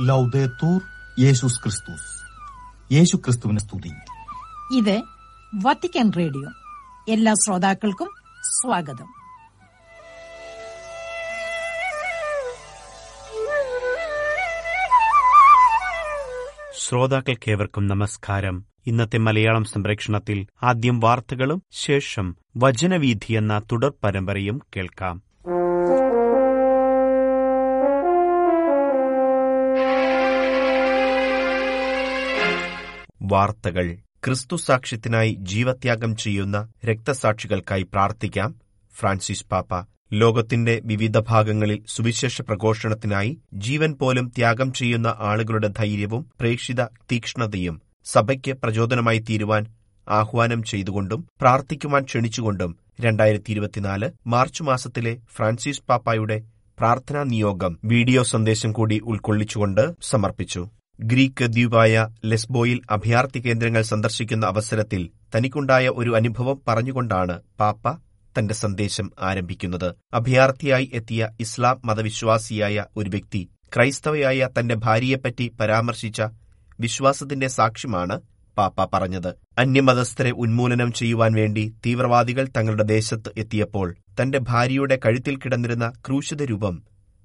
ലൗദേത്തൂർ യേശുസ് ക്രിസ്തുസ് യേശു ക്രിസ്തുവിനെ സ്തുതി. ഇത് വത്തിക്കാൻ റേഡിയോ. എല്ലാ ശ്രോതാക്കൾക്കും സ്വാഗതം. ശ്രോതാക്കൾക്കേവർക്കും നമസ്കാരം. ഇന്നത്തെ മലയാളം സംപ്രേക്ഷണത്തിൽ ആദ്യം വാർത്തകളും ശേഷം വചനവീഥി എന്ന തുടർ പരമ്പരയും കേൾക്കാം. വാർത്തകൾ. ക്രിസ്തു സാക്ഷ്യത്തിനായി ജീവത്യാഗം ചെയ്യുന്ന രക്തസാക്ഷികൾക്കായി പ്രാർത്ഥിക്കാം. ഫ്രാൻസിസ് പാപ്പ. ലോകത്തിന്റെ വിവിധ ഭാഗങ്ങളിൽ സുവിശേഷ പ്രഘോഷണത്തിനായി ജീവൻ പോലും ത്യാഗം ചെയ്യുന്ന ആളുകളുടെ ധൈര്യവും പ്രേക്ഷിത തീക്ഷ്ണതയും സഭയ്ക്ക് പ്രചോദനമായി തീരുവാൻ ആഹ്വാനം ചെയ്തുകൊണ്ടും പ്രാർത്ഥിക്കുവാൻ ക്ഷണിച്ചുകൊണ്ടും രണ്ടായിരത്തി ഇരുപത്തിനാല് മാർച്ച് മാസത്തിലെ ഫ്രാൻസിസ് പാപ്പായുടെ പ്രാർത്ഥനാ നിയോഗം വീഡിയോ സന്ദേശം കൂടി ഉൾക്കൊള്ളിച്ചുകൊണ്ട് സമർപ്പിച്ചു. ഗ്രീക്ക് ദ്വീപായ ലെസ്ബോയിൽ അഭയാർത്ഥി കേന്ദ്രങ്ങൾ സന്ദർശിക്കുന്ന അവസരത്തിൽ തനിക്കുണ്ടായ ഒരു അനുഭവം പറഞ്ഞുകൊണ്ടാണ് പാപ്പ തന്റെ സന്ദേശം ആരംഭിക്കുന്നത്. അഭയാർത്ഥിയായി എത്തിയ ഇസ്ലാം മതവിശ്വാസിയായ ഒരു വ്യക്തി ക്രൈസ്തവയായ തന്റെ ഭാര്യയെപ്പറ്റി പരാമർശിച്ച വിശ്വാസത്തിന്റെ സാക്ഷ്യമാണ് പാപ്പ പറഞ്ഞത്. അന്യമതസ്ഥരെ ഉന്മൂലനം ചെയ്യുവാൻ വേണ്ടി തീവ്രവാദികൾ തങ്ങളുടെ ദേശത്ത് എത്തിയപ്പോൾ തന്റെ ഭാര്യയുടെ കഴുത്തിൽ കിടന്നിരുന്ന ക്രൂശിത രൂപം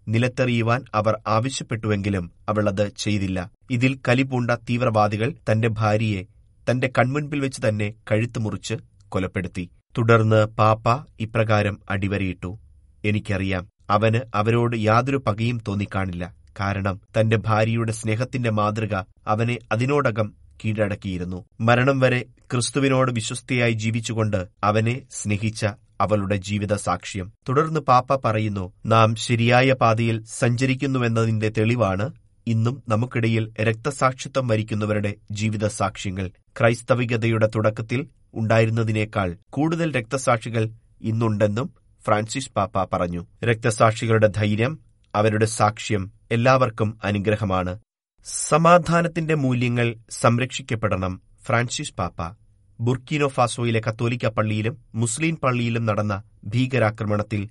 നിലത്തെറിയുവാൻ അവർ ആവശ്യപ്പെട്ടുവെങ്കിലും അവൾ അത് ചെയ്തില്ല. ഇതിൽ കലിപൂണ്ട തീവ്രവാദികൾ തന്റെ ഭാര്യയെ തന്റെ കൺമുൻപിൽ വെച്ച് തന്നെ കഴുത്ത് മുറിച്ച് കൊലപ്പെടുത്തി. തുടർന്ന് പാപ്പ ഇപ്രകാരം അടിവരയിട്ടു എനിക്കറിയാം അവന് അവരോട് യാതൊരു പകയും തോന്നിക്കാണില്ല. കാരണം തന്റെ ഭാര്യയുടെ സ്നേഹത്തിന്റെ മാതൃക അവനെ അതിനോടകം കീഴടക്കിയിരുന്നു. മരണം വരെ ക്രിസ്തുവിനോട് വിശ്വസ്തയായി ജീവിച്ചുകൊണ്ട് അവനെ സ്നേഹിച്ച അവളുടെ ജീവിത സാക്ഷ്യം തുടർന്ന് പാപ്പ പറയുന്നു നാം ശരിയായ പാതയിൽ സഞ്ചരിക്കുന്നുവെന്നതിന്റെ തെളിവാണ് ഇന്നും നമുക്കിടയിൽ രക്തസാക്ഷിത്വം വരിക്കുന്നവരുടെ ജീവിത സാക്ഷ്യങ്ങൾ ക്രൈസ്തവികതയുടെ തുടക്കത്തിൽ ഉണ്ടായിരുന്നതിനേക്കാൾ കൂടുതൽ രക്തസാക്ഷികൾ ഇന്നുണ്ടെന്നും ഫ്രാൻസിസ് പാപ്പ പറഞ്ഞു. രക്തസാക്ഷികളുടെ ധൈര്യം അവരുടെ സാക്ഷ്യം എല്ലാവർക്കും അനുഗ്രഹമാണ്. സമാധാനത്തിന്റെ മൂല്യങ്ങൾ സംരക്ഷിക്കപ്പെടണം ഫ്രാൻസിസ് പാപ്പ. ബുർക്കിനോ ഫാസോയിലെ കത്തോലിക്ക പള്ളിയിലും മുസ്ലിം പള്ളിയിലും നടന്ന ഭീകരാക്രമണത്തിൽ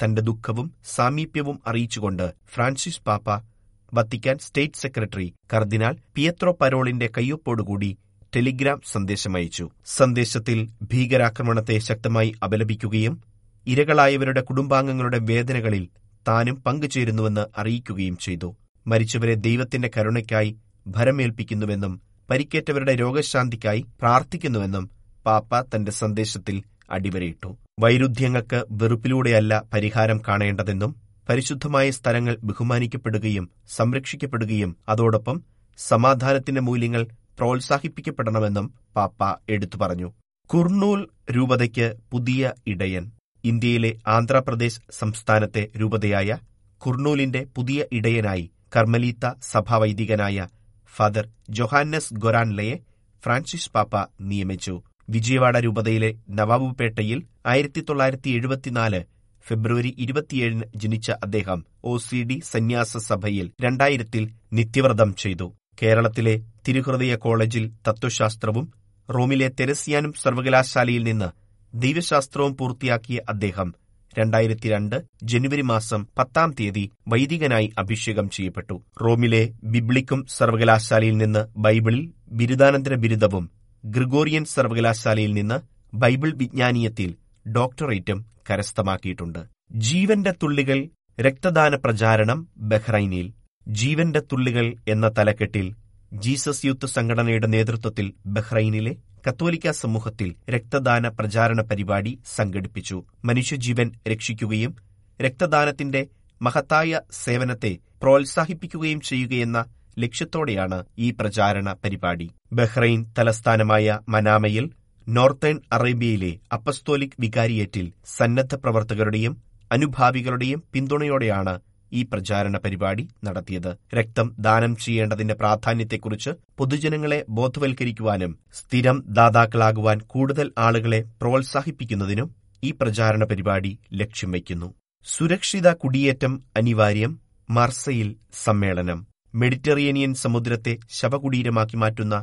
തന്റെ ദുഃഖവും സാമീപ്യവും അറിയിച്ചുകൊണ്ട് ഫ്രാൻസിസ് പാപ്പ വത്തിക്കാൻ സ്റ്റേറ്റ് സെക്രട്ടറി കർദിനാൾ പിയത്രോ പരോളിന്റെ കയ്യൊപ്പോടുകൂടി ടെലിഗ്രാം സന്ദേശമയച്ചു സന്ദേശത്തിൽ ഭീകരാക്രമണത്തെ ശക്തമായി അപലപിക്കുകയും ഇരകളായവരുടെ കുടുംബാംഗങ്ങളുടെ വേദനകളിൽ താനും പങ്കുചേരുന്നുവെന്ന് അറിയിക്കുകയും ചെയ്തു. മരിച്ചവരെ ദൈവത്തിന്റെ കരുണയ്ക്കായി ഭരമേൽപ്പിക്കുന്നുവെന്നും പരിക്കേറ്റവരുടെ രോഗശാന്തിക്കായി പ്രാർത്ഥിക്കുന്നുവെന്നും പാപ്പ തന്റെ സന്ദേശത്തിൽ അടിവരയിട്ടു. വൈരുദ്ധ്യങ്ങൾക്ക് വെറുപ്പിലൂടെയല്ല പരിഹാരം കാണേണ്ടതെന്നും പരിശുദ്ധമായ സ്ഥലങ്ങൾ ബഹുമാനിക്കപ്പെടുകയും സംരക്ഷിക്കപ്പെടുകയും അതോടൊപ്പം സമാധാനത്തിന്റെ മൂല്യങ്ങൾ പ്രോത്സാഹിപ്പിക്കപ്പെടണമെന്നും പാപ്പ എടുത്തു പറഞ്ഞു. കുർണൂൽ രൂപതയ്ക്ക് പുതിയ ഇടയൻ. ഇന്ത്യയിലെ ആന്ധ്രാപ്രദേശ് സംസ്ഥാനത്തെ രൂപതയായ കുർണൂലിന്റെ പുതിയ ഇടയനായി കർമ്മലീത്ത സഭാവൈദികനായ ഫാദർ ജൊഹാന്നസ് ഗൊറാൻലയെ ഫ്രാൻസിസ് പാപ്പ നിയമിച്ചു. വിജയവാഡ രൂപതയിലെ നവാബുപേട്ടയിൽ ആയിരത്തി തൊള്ളായിരത്തി എഴുപത്തിനാല് ഫെബ്രുവരി ഇരുപത്തിയേഴിന് ജനിച്ച അദ്ദേഹം ഒ സി ഡി സന്യാസ സഭയിൽ രണ്ടായിരത്തിൽ നിത്യവ്രതം ചെയ്തു. കേരളത്തിലെ തിരുഹൃദയ കോളേജിൽ തത്വശാസ്ത്രവും റോമിലെ തെരസിയാനും സർവകലാശാലയിൽ നിന്ന് ദൈവശാസ്ത്രവും പൂർത്തിയാക്കിയ അദ്ദേഹം രണ്ടായിരത്തി രണ്ട് ജനുവരി മാസം പത്താം തീയതി വൈദികനായി അഭിഷേകം ചെയ്യപ്പെട്ടു. റോമിലെ ബിബ്ലിക്കും സർവകലാശാലയിൽ നിന്ന് ബൈബിളിൽ ബിരുദാനന്തര ബിരുദവും ഗ്രിഗോറിയൻ സർവകലാശാലയിൽ നിന്ന് ബൈബിൾ വിജ്ഞാനീയത്തിൽ ഡോക്ടറേറ്റും കരസ്ഥമാക്കിയിട്ടുണ്ട്. ജീവന്റെ തുള്ളികൾ രക്തദാന പ്രചാരണം ബഹ്റൈനിൽ. ജീവന്റെ തുള്ളികൾ എന്ന തലക്കെട്ടിൽ ജീസസ് യൂത്ത് സംഘടനയുടെ നേതൃത്വത്തിൽ ബഹ്റൈനിലെ കത്തോലിക്ക സമൂഹത്തിൽ രക്തദാന പ്രചാരണ പരിപാടി സംഘടിപ്പിച്ചു. മനുഷ്യജീവൻ രക്ഷിക്കുകയും രക്തദാനത്തിന്റെ മഹത്തായ സേവനത്തെ പ്രോത്സാഹിപ്പിക്കുകയും ചെയ്യുകയെന്ന ലക്ഷ്യത്തോടെയാണ് ഈ പ്രചാരണ പരിപാടി. ബഹ്റൈൻ തലസ്ഥാനമായ മനാമയിൽ നോർത്തേൺ അറേബ്യയിലെ അപ്പസ്തോലിക് വികാരിയേറ്റിൽ സന്നദ്ധ പ്രവർത്തകരുടെയും അനുഭാവികളുടെയും പിന്തുണയോടെയാണ് ഈ പ്രചാരണ പരിപാടി നടത്തിയത്. രക്തം ദാനം ചെയ്യേണ്ടതിന്റെ പ്രാധാന്യത്തെക്കുറിച്ച് പൊതുജനങ്ങളെ ബോധവൽക്കരിക്കുവാനും സ്ഥിരം ദാതാക്കളാകുവാൻ കൂടുതൽ ആളുകളെ പ്രോത്സാഹിപ്പിക്കുന്നതിനും ഈ പ്രചാരണ പരിപാടി ലക്ഷ്യം വയ്ക്കുന്നു. സുരക്ഷിത കുടിയേറ്റം അനിവാര്യം മർസയിൽ സമ്മേളനം. മെഡിറ്ററേനിയൻ സമുദ്രത്തെ ശവകുടീരമാക്കി മാറ്റുന്ന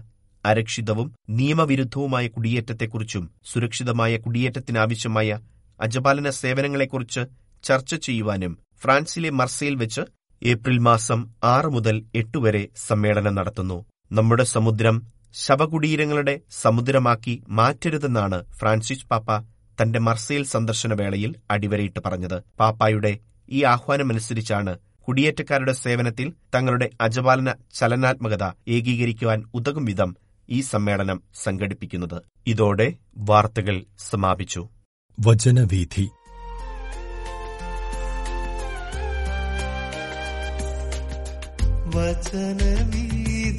അരക്ഷിതവും നിയമവിരുദ്ധവുമായ കുടിയേറ്റത്തെക്കുറിച്ചും സുരക്ഷിതമായ കുടിയേറ്റത്തിനാവശ്യമായ അജപാലന സേവനങ്ങളെക്കുറിച്ച് ചർച്ച ചെയ്യുവാനും ഫ്രാൻസിലെ മർസയിൽ വെച്ച് ഏപ്രിൽ മാസം ആറ് മുതൽ എട്ട് വരെ സമ്മേളനം നടത്തുന്നു. നമ്മുടെ സമുദ്രം ശവകുടീരങ്ങളുടെ സമുദ്രമാക്കി മാറ്റരുതെന്നാണ് ഫ്രാൻസിസ് പാപ്പ തന്റെ മർസയിൽ സന്ദർശന വേളയിൽ അടിവരയിട്ട് പറഞ്ഞത്. പാപ്പായുടെ ഈ ആഹ്വാനമനുസരിച്ചാണ് കുടിയേറ്റക്കാരുടെ സേവനത്തിൽ തങ്ങളുടെ അജപാലന ചലനാത്മകത ഏകീകരിക്കുവാൻ ഉതകും വിധം ഈ സമ്മേളനം സംഘടിപ്പിക്കുന്നത്. ഇതോടെ വാർത്തകൾ സമാപിച്ചു. വചനവീഥി വചനവീതിയിൽ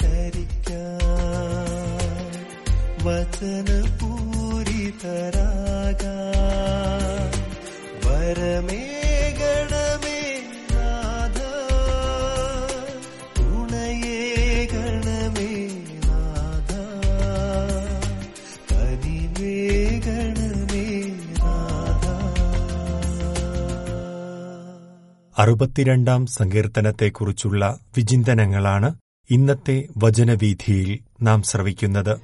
ചരിക്കാൻ വചനപൂരിതരാകാൻ വരമേകണമേ അറുപത്തിരണ്ടാം സങ്കീർത്തനത്തെക്കുറിച്ചുള്ള വിചിന്തനങ്ങളാണ് ഇന്നത്തെ വചനവീഥിയിൽ നാം ശ്രവിക്കുന്നത്.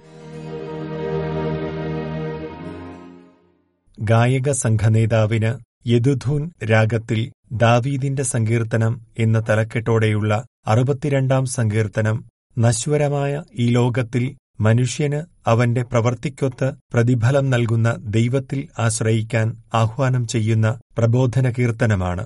ഗായക സംഘനേതാവിന് യദുധൂൻ രാഗത്തിൽ ദാവീദിന്റെ സങ്കീർത്തനം എന്ന തലക്കെട്ടോടെയുള്ള അറുപത്തിരണ്ടാം സങ്കീർത്തനം നശ്വരമായ ഈ ലോകത്തിൽ മനുഷ്യന് അവന്റെ പ്രവർത്തിക്കൊത്ത് പ്രതിഫലം നൽകുന്ന ദൈവത്തിൽ ആശ്രയിക്കാൻ ആഹ്വാനം ചെയ്യുന്ന പ്രബോധന കീർത്തനമാണ്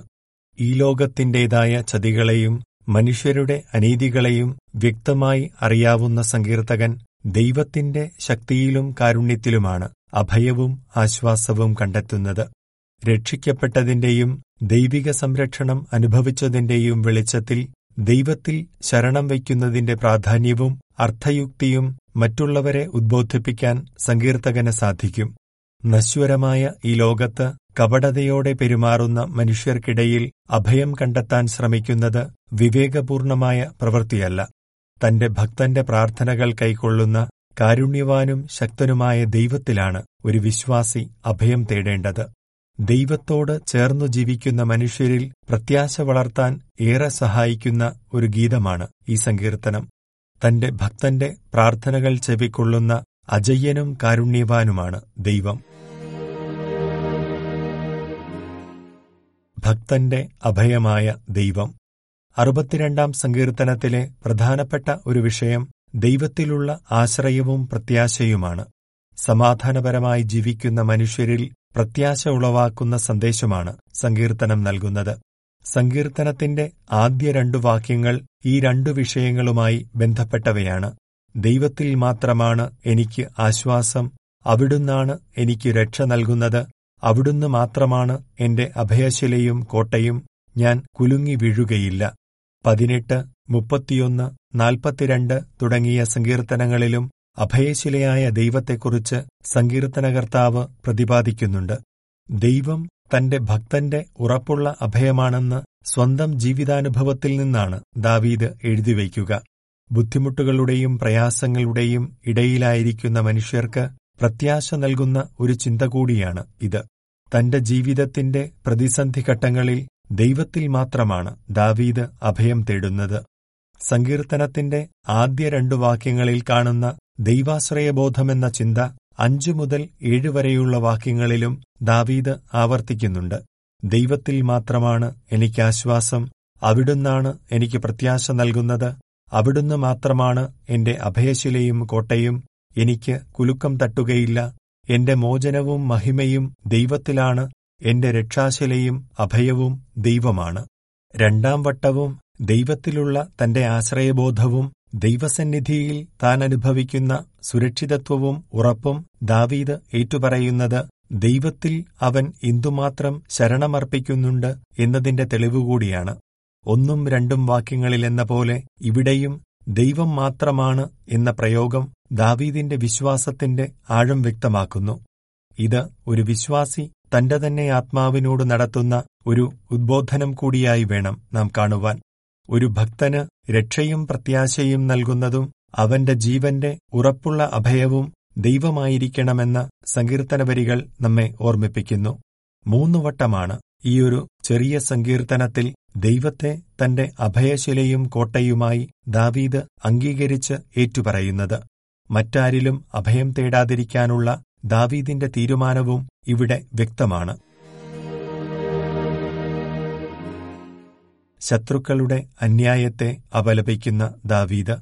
ഈ ലോകത്തിന്റേതായ ചതികളെയും മനുഷ്യരുടെ അനീതികളെയും വ്യക്തമായി അറിയാവുന്ന സങ്കീർത്തകൻ ദൈവത്തിന്റെ ശക്തിയിലും കാരുണ്യത്തിലുമാണ് അഭയവും ആശ്വാസവും കണ്ടെത്തുന്നത്. രക്ഷിക്കപ്പെട്ടതിന്റെയും ദൈവിക സംരക്ഷണം അനുഭവിച്ചതിന്റെയും വെളിച്ചത്തിൽ ദൈവത്തിൽ ശരണം വയ്ക്കുന്നതിന്റെ പ്രാധാന്യവും അർത്ഥയുക്തിയും മറ്റുള്ളവരെ ഉദ്ബോധിപ്പിക്കാൻ സങ്കീർത്തകന് സാധിക്കും. നശ്വരമായ ഈ ലോകത്ത് കപടതയോടെ പെരുമാറുന്ന മനുഷ്യർക്കിടയിൽ അഭയം കണ്ടെത്താൻ ശ്രമിക്കുന്നത് വിവേകപൂർണമായ പ്രവൃത്തിയല്ല. തന്റെ ഭക്തന്റെ പ്രാർത്ഥനകൾ കൈക്കൊള്ളുന്ന കാരുണ്യവാനും ശക്തനുമായ ദൈവത്തിലാണ് ഒരു വിശ്വാസി അഭയം തേടേണ്ടത്. ദൈവത്തോട് ചേർന്നു ജീവിക്കുന്ന മനുഷ്യരിൽ പ്രത്യാശ വളർത്താൻ ഏറെ സഹായിക്കുന്ന ഒരു ഗീതമാണ് ഈ സങ്കീർത്തനം. തന്റെ ഭക്തന്റെ പ്രാർത്ഥനകൾ ചെവിക്കൊള്ളുന്ന അജയ്യനും കാരുണ്യവാനുമാണ് ദൈവം. ഭക്തന്റെ അഭയമായ ദൈവം. അറുപത്തിരണ്ടാം സങ്കീർത്തനത്തിലെ പ്രധാനപ്പെട്ട ഒരു വിഷയം ദൈവത്തിലുള്ള ആശ്രയവും പ്രത്യാശയുമാണ്. സമാധാനപരമായി ജീവിക്കുന്ന മനുഷ്യരിൽ പ്രത്യാശ ഉളവാക്കുന്ന സന്ദേശമാണ് സങ്കീർത്തനം നൽകുന്നത്. സങ്കീർത്തനത്തിന്റെ ആദ്യ രണ്ടു വാക്യങ്ങൾ ഈ രണ്ടു വിഷയങ്ങളുമായി ബന്ധപ്പെട്ടവയാണ്. ദൈവത്തിൽ മാത്രമാണ് എനിക്ക് ആശ്വാസം അവിടുന്നാണ് എനിക്ക് രക്ഷ നൽകുന്നത് അവിടുന്ന് മാത്രമാണ് എന്റെ അഭയശിലയും കോട്ടയും ഞാൻ കുലുങ്ങി വീഴുകയില്ല. പതിനെട്ട് മുപ്പത്തിയൊന്ന് നാൽപ്പത്തിരണ്ട് തുടങ്ങിയ സങ്കീർത്തനങ്ങളിലും അഭയശിലയായ ദൈവത്തെക്കുറിച്ച് സങ്കീർത്തനകർത്താവ് പ്രതിപാദിക്കുന്നുണ്ട്. ദൈവം തന്റെ ഭക്തന്റെ ഉറപ്പുള്ള അഭയമാണെന്ന് സ്വന്തം ജീവിതാനുഭവത്തിൽ നിന്നാണ് ദാവീദ് എഴുതിവയ്ക്കുക ബുദ്ധിമുട്ടുകളുടെയും പ്രയാസങ്ങളുടെയും ഇടയിലായിരിക്കുന്ന മനുഷ്യർക്ക് പ്രത്യാശ നൽകുന്ന ഒരു ചിന്ത കൂടിയാണ് ഇത്. തന്റെ ജീവിതത്തിന്റെ പ്രതിസന്ധി ഘട്ടങ്ങളിൽ ദൈവത്തിൽ മാത്രമാണ് ദാവീദ് അഭയം തേടുന്നത്. സങ്കീർത്തനത്തിന്റെ ആദ്യ രണ്ടു വാക്യങ്ങളിൽ കാണുന്ന ദൈവാശ്രയബോധമെന്ന ചിന്ത അഞ്ചു മുതൽ ഏഴ് വരെയുള്ള വാക്യങ്ങളിലും ദാവീദ് ആവർത്തിക്കുന്നുണ്ട്. ദൈവത്തിൽ മാത്രമാണ് എനിക്ക് ആശ്വാസം അവിടുന്നാണ് എനിക്ക് പ്രത്യാശ നൽകുന്നത് അവിടുന്ന് മാത്രമാണ് എന്റെ അഭയശിലയും കോട്ടയും എനിക്ക് കുലുക്കം തട്ടുകയില്ല. എന്റെ മോചനവും മഹിമയും ദൈവത്തിലാണ്. എന്റെ രക്ഷാശിലയും അഭയവും ദൈവമാണ്. രണ്ടാം വട്ടവും ദൈവത്തിലുള്ള തന്റെ ആശ്രയബോധവും ദൈവസന്നിധിയിൽ താൻ അനുഭവിക്കുന്ന സുരക്ഷിതത്വവും ഉറപ്പും ദാവീദ് ഏറ്റുപറയുന്നത് ദൈവത്തിൽ അവൻ എന്തുമാത്രം ശരണമർപ്പിക്കുന്നുണ്ട് എന്നതിന്റെ തെളിവുകൂടിയാണ് ഒന്നും രണ്ടും വാക്യങ്ങളിലെന്ന പോലെ ഇവിടെയും ദൈവം മാത്രമാണ് എന്ന പ്രയോഗം ദാവീദിന്റെ വിശ്വാസത്തിന്റെ ആഴം വ്യക്തമാക്കുന്നു. ഇത് ഒരു വിശ്വാസി തന്റെ തന്നെ ആത്മാവിനോട് നടത്തുന്ന ഒരു ഉദ്ബോധനം കൂടിയായി വേണം നാം കാണുവാൻ. ഒരു ഭക്തന് രക്ഷയും പ്രത്യാശയും നൽകുന്നതും അവന്റെ ജീവന്റെ ഉറപ്പുള്ള അഭയവും ദൈവമായിരിക്കണമെന്ന സങ്കീർത്തനവരികൾ നമ്മെ ഓർമ്മിപ്പിക്കുന്നു. മൂന്നു വട്ടമാണ് ഈയൊരു ചെറിയ സങ്കീർത്തനത്തിൽ ദൈവത്തെ തന്റെ അഭയശിലയും കോട്ടയുമായി ദാവീദ് അംഗീകരിച്ച് ഏറ്റുപറയുന്നത്. മറ്റാരിലും അഭയം തേടാതിരിക്കാനുള്ള ദാവീദിന്റെ തീരുമാനവും ഇവിടെ വ്യക്തമാണ്. ശത്രുക്കളുടെ അന്യായത്തെ അപലപിക്കുന്ന ദാവീദ്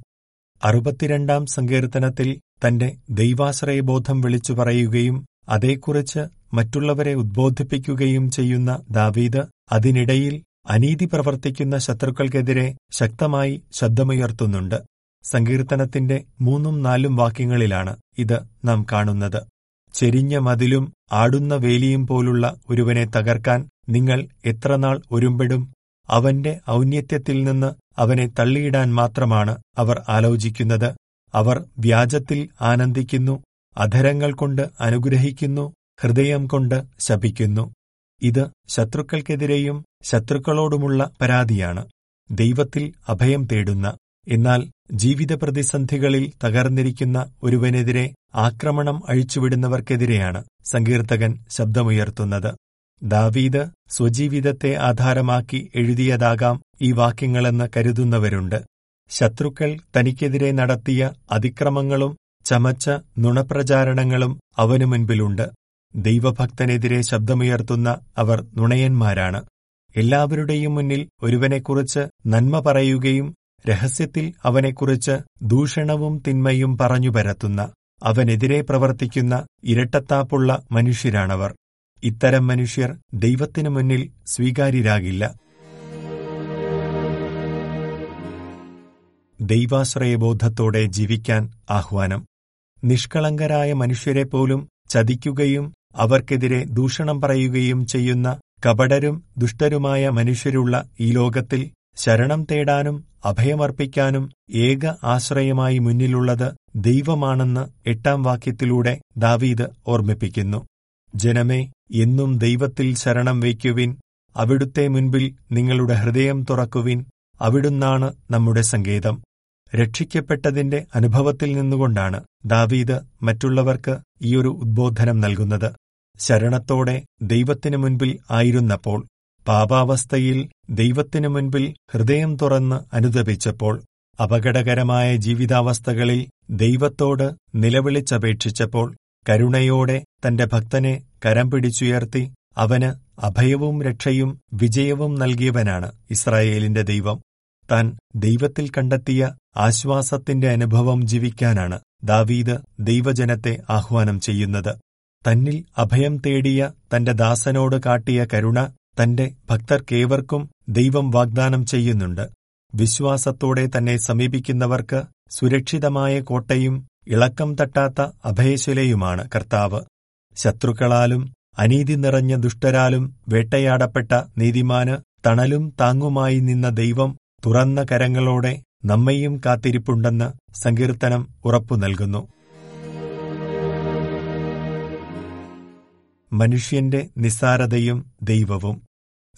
അറുപത്തിരണ്ടാം സങ്കീർത്തനത്തിൽ തന്റെ ദൈവാശ്രയബോധം വിളിച്ചു പറയുകയും അതേക്കുറിച്ച് മറ്റുള്ളവരെ ഉദ്ബോധിപ്പിക്കുകയും ചെയ്യുന്ന ദാവീദ് അതിനിടയിൽ അനീതി പ്രവർത്തിക്കുന്ന ശത്രുക്കൾക്കെതിരെ ശക്തമായി ശബ്ദമുയർത്തുന്നുണ്ട്. സങ്കീർത്തനത്തിന്റെ മൂന്നും നാലും വാക്യങ്ങളിലാണ് ഇത് നാം കാണുന്നത്. ചെരിഞ്ഞ മതിലും ആടുന്ന വേലിയും പോലുള്ള ഒരുവനെ തകർക്കാൻ നിങ്ങൾ എത്രനാൾ ഒരുമ്പെടും? അവന്റെ ഔന്നത്യത്തിൽ നിന്ന് അവനെ തള്ളിയിടാൻ മാത്രമാണ് അവർ ആലോചിക്കുന്നത്. അവർ വ്യാജത്തിൽ ആനന്ദിക്കുന്നു അധരങ്ങൾ കൊണ്ട് അനുഗ്രഹിക്കുന്നു ഹൃദയം കൊണ്ട് ശപിക്കുന്നു. ഇത് ശത്രുക്കൾക്കെതിരെയും ശത്രുക്കളോടുമുള്ള പരാതിയാണ്. ദൈവത്തിൽ അഭയം തേടുന്ന എന്നാൽ ജീവിത പ്രതിസന്ധികളിൽ തകർന്നിരിക്കുന്ന ഒരുവനെതിരെ ആക്രമണം അഴിച്ചുവിടുന്നവർക്കെതിരെയാണ് സങ്കീർത്തകൻ ശബ്ദമുയർത്തുന്നത്. ദാവീദ് സ്വജീവിതത്തെ ആധാരമാക്കി എഴുതിയതാകാം ഈ വാക്യങ്ങളെന്ന് കരുതുന്നവരുണ്ട്. ശത്രുക്കൾ തനിക്കെതിരെ നടത്തിയ അതിക്രമങ്ങളും ചമച്ച നുണപ്രചാരണങ്ങളും അവനു മുൻപിലുണ്ട്. ദൈവഭക്തനെതിരെ ശബ്ദമുയർത്തുന്ന അവർ നുണയന്മാരാണ്. എല്ലാവരുടെയും മുന്നിൽ ഒരുവനെക്കുറിച്ച് നന്മ പറയുകയും രഹസ്യത്തിൽ അവനെക്കുറിച്ച് ദൂഷണവും തിന്മയും പറഞ്ഞു പരത്തുന്ന അവനെതിരെ പ്രവർത്തിക്കുന്ന ഇരട്ടത്താപ്പുള്ള മനുഷ്യരാണവർ. ഇത്തരം മനുഷ്യർ ദൈവത്തിനു മുന്നിൽ സ്വീകാര്യരാകില്ല. ദൈവാശ്രയബോധത്തോടെ ജീവിക്കാൻ ആഹ്വാനം. നിഷ്കളങ്കരായ മനുഷ്യരെ പോലും ചതിക്കുകയും അവർക്കെതിരെ ദൂഷണം പറയുകയും ചെയ്യുന്ന കപടരും ദുഷ്ടരുമായ മനുഷ്യരുള്ള ഈ ലോകത്തിൽ ശരണം തേടാനും അഭയമർപ്പിക്കാനും ഏക ആശ്രയമായി മുന്നിലുള്ളത് ദൈവമാണെന്ന് എട്ടാം വാക്യത്തിലൂടെ ദാവീദ് ഓർമ്മിപ്പിക്കുന്നു. ജനമേ എന്നും ദൈവത്തിൽ ശരണം വയ്ക്കുവിൻ. അവിടുത്തെ മുൻപിൽ നിങ്ങളുടെ ഹൃദയം തുറക്കുവിൻ. അവിടുന്നാണ് നമ്മുടെ സങ്കേതം. രക്ഷിക്കപ്പെട്ടതിന്റെ അനുഭവത്തിൽ നിന്നുകൊണ്ടാണ് ദാവീദ് മറ്റുള്ളവർക്ക് ഈയൊരു ഉദ്ബോധനം നൽകുന്നത്. ശരണത്തോടെ ദൈവത്തിനു മുൻപിൽ ആയിരുന്നപ്പോൾ പാപാവസ്ഥയിൽ ദൈവത്തിനു മുൻപിൽ ഹൃദയം തുറന്ന് അനുദപിച്ചപ്പോൾ അപകടകരമായ ജീവിതാവസ്ഥകളിൽ ദൈവത്തോട് നിലവിളിച്ചപേക്ഷിച്ചപ്പോൾ കരുണയോടെ തന്റെ ഭക്തനെ കരം പിടിച്ചുയർത്തി അവന് അഭയവും രക്ഷയും വിജയവും നൽകിയവനാണ് ഇസ്രായേലിന്റെ ദൈവം. താൻ ദൈവത്തിൽ കണ്ടെത്തിയ ആശ്വാസത്തിന്റെ അനുഭവം ജീവിക്കാനാണ് ദാവീദ് ദൈവജനത്തെ ആഹ്വാനം ചെയ്യുന്നത്. തന്നിൽ അഭയം തേടിയ തന്റെ ദാസനോട് കാട്ടിയ കരുണ തന്റെ ഭക്തർക്കേവർക്കും ദൈവം വാഗ്ദാനം ചെയ്യുന്നുണ്ട്. വിശ്വാസത്തോടെ തന്നെ സമീപിക്കുന്നവർക്ക് സുരക്ഷിതമായ കോട്ടയും ഇളക്കം തട്ടാത്ത അഭയശിലയുമാണ് കർത്താവ്. ശത്രുക്കളാലും അനീതി നിറഞ്ഞ ദുഷ്ടരാലും വേട്ടയാടപ്പെട്ട നീതിമാന് തണലും താങ്ങുമായി നിന്ന ദൈവം തുറന്ന കരങ്ങളോടെ നമ്മയും കാത്തിരിപ്പുണ്ടെന്ന് സങ്കീർത്തനം ഉറപ്പു നൽകുന്നു. മനുഷ്യന്റെ നിസ്സാരതയും ദൈവവും.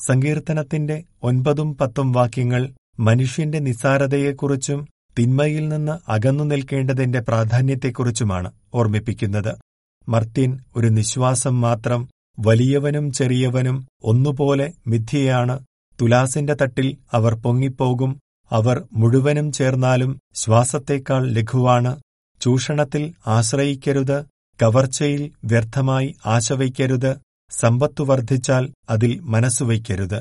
സങ്കീർത്തനത്തിന്റെ ഒൻപതും പത്തും വാക്യങ്ങൾ മനുഷ്യന്റെ നിസ്സാരതയെക്കുറിച്ചും തിന്മയിൽ നിന്ന് അകന്നു നിൽക്കേണ്ടതിന്റെ പ്രാധാന്യത്തെക്കുറിച്ചുമാണ് ഓർമ്മിപ്പിക്കുന്നത്. മർത്തിൻ ഒരു നിശ്വാസം മാത്രം വലിയവനും ചെറിയവനും ഒന്നുപോലെ മിഥ്യയാണ്. തുലാസിന്റെ തട്ടിൽ അവർ പൊങ്ങിപ്പോകും. അവർ മുഴുവനും ചേർന്നാലും ശ്വാസത്തേക്കാൾ ലഘുവാണ്. ചൂഷണത്തിൽ ആശ്രയിക്കരുത്. കവർച്ചയിൽ വ്യർത്ഥമായി ആശവയ്ക്കരുത് സമ്പത്തു വർദ്ധിച്ചാൽ അതിൽ മനസ്സുവയ്ക്കരുത്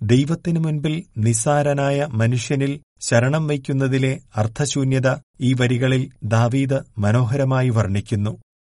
ദൈവത്തിനു മുൻപിൽ നിസ്സാരനായ മനുഷ്യനിൽ ശരണം വയ്ക്കുന്നതിലെ അർത്ഥശൂന്യത ഈ വരികളിൽ ദാവീദ് മനോഹരമായി വർണിക്കുന്നു.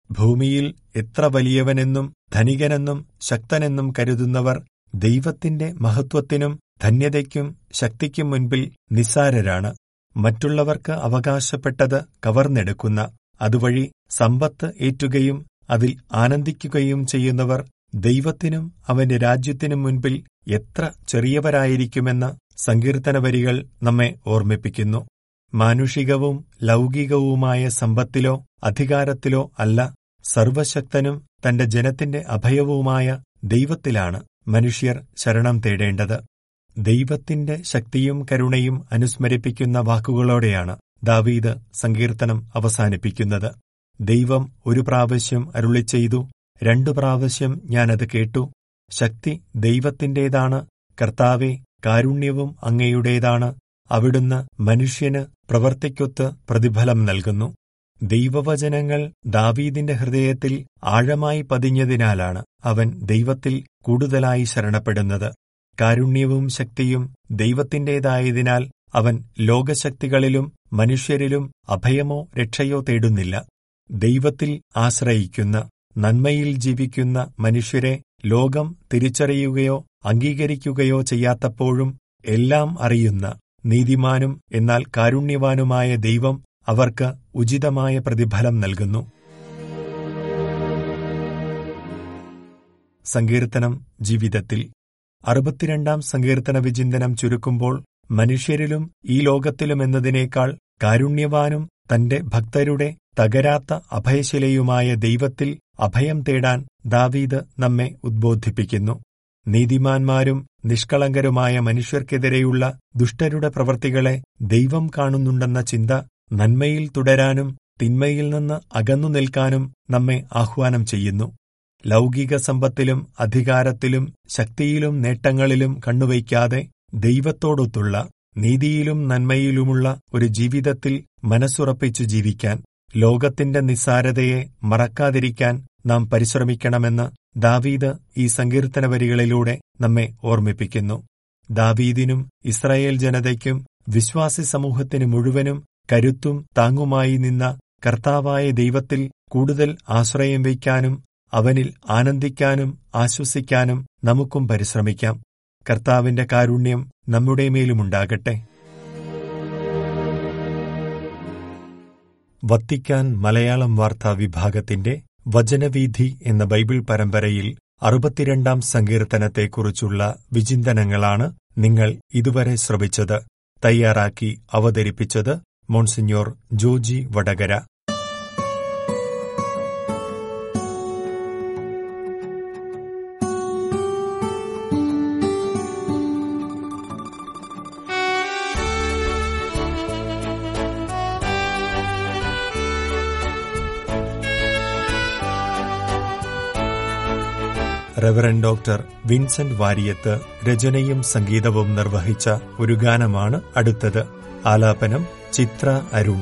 ഭൂമിയിൽ എത്ര വലിയവനെന്നും ധനികനെന്നും ശക്തനെന്നും കരുതുന്നവർ ദൈവത്തിന്റെ മഹത്വത്തിനും ധന്യതയ്ക്കും ശക്തിക്കും മുൻപിൽ നിസ്സാരരാണ്. മറ്റുള്ളവർക്ക് അവകാശപ്പെട്ടത് കവർന്നെടുക്കുന്ന അതുവഴി സമ്പത്ത് ഏറ്റുകയും അതിൽ ആനന്ദിക്കുകയും ചെയ്യുന്നവർ ദൈവത്തിനും അവന്റെ രാജ്യത്തിനും മുൻപിൽ എത്ര ചെറിയവരായിരിക്കുമെന്ന് സങ്കീർത്തന വരികൾ നമ്മെ ഓർമ്മിപ്പിക്കുന്നു. മാനുഷികവും ലൗകികവുമായ സമ്പത്തിലോ അധികാരത്തിലോ അല്ല സർവശക്തനും തന്റെ ജനത്തിന്റെ അഭയവുമായ ദൈവത്തിലാണ് മനുഷ്യർ ശരണം തേടേണ്ടത്. ദൈവത്തിന്റെ ശക്തിയും കരുണയും അനുസ്മരിപ്പിക്കുന്ന വാക്കുകളോടെയാണ് ദാവീദ് സങ്കീർത്തനം അവസാനിപ്പിക്കുന്നത്. ദൈവം ഒരു പ്രാവശ്യം അരുളി ചെയ്തു രണ്ടു പ്രാവശ്യം ഞാനത് കേട്ടു. ശക്തി ദൈവത്തിന്റേതാണ് കർത്താവെ കാരുണ്യവും അങ്ങയുടേതാണ്. അവിടുന്ന് മനുഷ്യന് പ്രവർത്തിക്കൊത്ത് പ്രതിഫലം നൽകുന്നു. ദൈവവചനങ്ങൾ ദാവീദിന്റെ ഹൃദയത്തിൽ ആഴമായി പതിഞ്ഞതിനാലാണ് അവൻ ദൈവത്തിൽ കൂടുതലായി ശരണപ്പെടുന്നത്. കാരുണ്യവും ശക്തിയും ദൈവത്തിന്റേതായതിനാൽ അവൻ ലോകശക്തികളിലും മനുഷ്യരിലും അഭയമോ രക്ഷയോ തേടുന്നില്ല. ദൈവത്തിൽ ആശ്രയിക്കുന്ന നന്മയിൽ ജീവിക്കുന്ന മനുഷ്യരെ ലോകം തിരിച്ചറിയുകയോ അംഗീകരിക്കുകയോ ചെയ്യാത്തപ്പോഴും എല്ലാം അറിയുന്ന നീതിമാനും എന്നാൽ കാരുണ്യവാനുമായ ദൈവം അവർക്ക് ഉചിതമായ പ്രതിഫലം നൽകുന്നു. സങ്കീർത്തനം ജീവിതത്തിൽ. അറുപത്തിരണ്ടാം സങ്കീർത്തന വിചിന്തനം ചുരുക്കുമ്പോൾ മനുഷ്യരിലും ഈ ലോകത്തിലും എന്നതിനേക്കാൾ കാരുണ്യവാനും തന്റെ ഭക്തരുടെ തകരാത്ത അഭയശിലയുമായ ദൈവത്തിൽ അഭയം തേടാൻ ദാവീദ് നമ്മെ ഉദ്ബോധിപ്പിക്കുന്നു. നീതിമാന്മാരും നിഷ്കളങ്കരുമായ മനുഷ്യർക്കെതിരെയുള്ള ദുഷ്ടരുടെ പ്രവൃത്തികളെ ദൈവം കാണുന്നുണ്ടെന്ന ചിന്ത നന്മയിൽ തുടരാനും തിന്മയിൽ നിന്ന് അകന്നു നിൽക്കാനും നമ്മെ ആഹ്വാനം ചെയ്യുന്നു. ലൗകിക സമ്പത്തിലും അധികാരത്തിലും ശക്തിയിലും നേട്ടങ്ങളിലും കണ്ണുവയ്ക്കാതെ ദൈവത്തോടൊത്തുള്ള നീതിയിലും നന്മയിലുമുള്ള ഒരു ജീവിതത്തിൽ മനസ്സുറപ്പിച്ചു ജീവിക്കാൻ ലോകത്തിന്റെ നിസ്സാരതയെ മറക്കാതിരിക്കാൻ നാം പരിശ്രമിക്കണമെന്ന് ദാവീദ് ഈ സങ്കീർത്തന വരികളിലൂടെ നമ്മെ ഓർമ്മിപ്പിക്കുന്നു. ദാവീദിനും ഇസ്രായേൽ ജനതയ്ക്കും വിശ്വാസി സമൂഹത്തിന് മുഴുവനും കരുത്തും താങ്ങുമായി നിന്ന കർത്താവായ ദൈവത്തിൽ കൂടുതൽ ആശ്രയം വയ്ക്കാനും അവനിൽ ആനന്ദിക്കാനും ആശ്വസിക്കാനും നമുക്കും പരിശ്രമിക്കാം. കർത്താവിന്റെ കാരുണ്യം നമ്മുടെ മേലുമുണ്ടാകട്ടെ. വത്തിക്കാൻ മലയാളം വാർത്താ വിഭാഗത്തിന്റെ വചനവീഥി എന്ന ബൈബിൾ പരമ്പരയിൽ അറുപത്തിരണ്ടാം സങ്കീർത്തനത്തെക്കുറിച്ചുള്ള വിചിന്തനങ്ങളാണ് നിങ്ങൾ ഇതുവരെ ശ്രവിച്ചത്. തയ്യാറാക്കി അവതരിപ്പിച്ചത് monsignor Joji Vadakara. Reverend doctor Vincent Variyath രചനയും സംഗീതവും നിർവഹിച്ച ഒരു ഗാനമാണ് അടുത്തത്. ആലാപനം ചിത്ര അരുൺ.